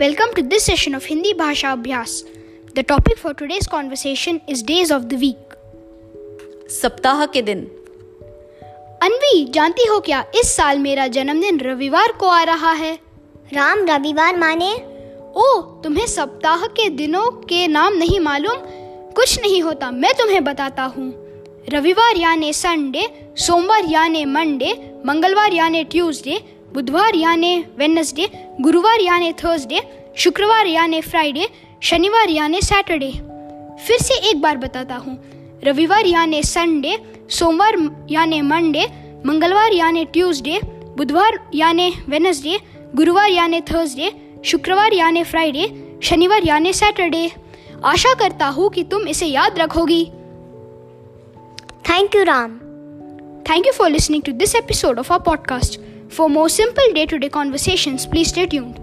Welcome to this session of Hindi Bhasha Abhyas. The topic for today's conversation is days of the week. सप्ताह के दिन। अनवी जानती हो क्या इस साल मेरा जन्मदिन रविवार को आ रहा है? राम रविवार माने? ओ तुम्हें सप्ताह के दिनों के नाम नहीं मालूम? कुछ नहीं होता मैं तुम्हें बताता हूँ। रविवार यानी संडे सोमवार यानी मंडे मंगलवार यानी ट्यूसडे बुधवार यानी वेनसडे गुरुवार यानी थर्सडे शुक्रवार यानी फ्राइडे शनिवार यानी सैटरडे। फिर से एक बार बताता हूँ। रविवार यानी संडे सोमवार यानी मंडे मंगलवार यानी ट्यूसडे बुधवार यानी वेनसडे गुरुवार यानी थर्सडे शुक्रवार यानी फ्राइडे शनिवार यानी सैटरडे। आशा करता हूँ कि तुम इसे याद रखोगी। Thank you Ram thank you for listening to this episode of our podcast. For more simple day to day conversations, please stay tuned.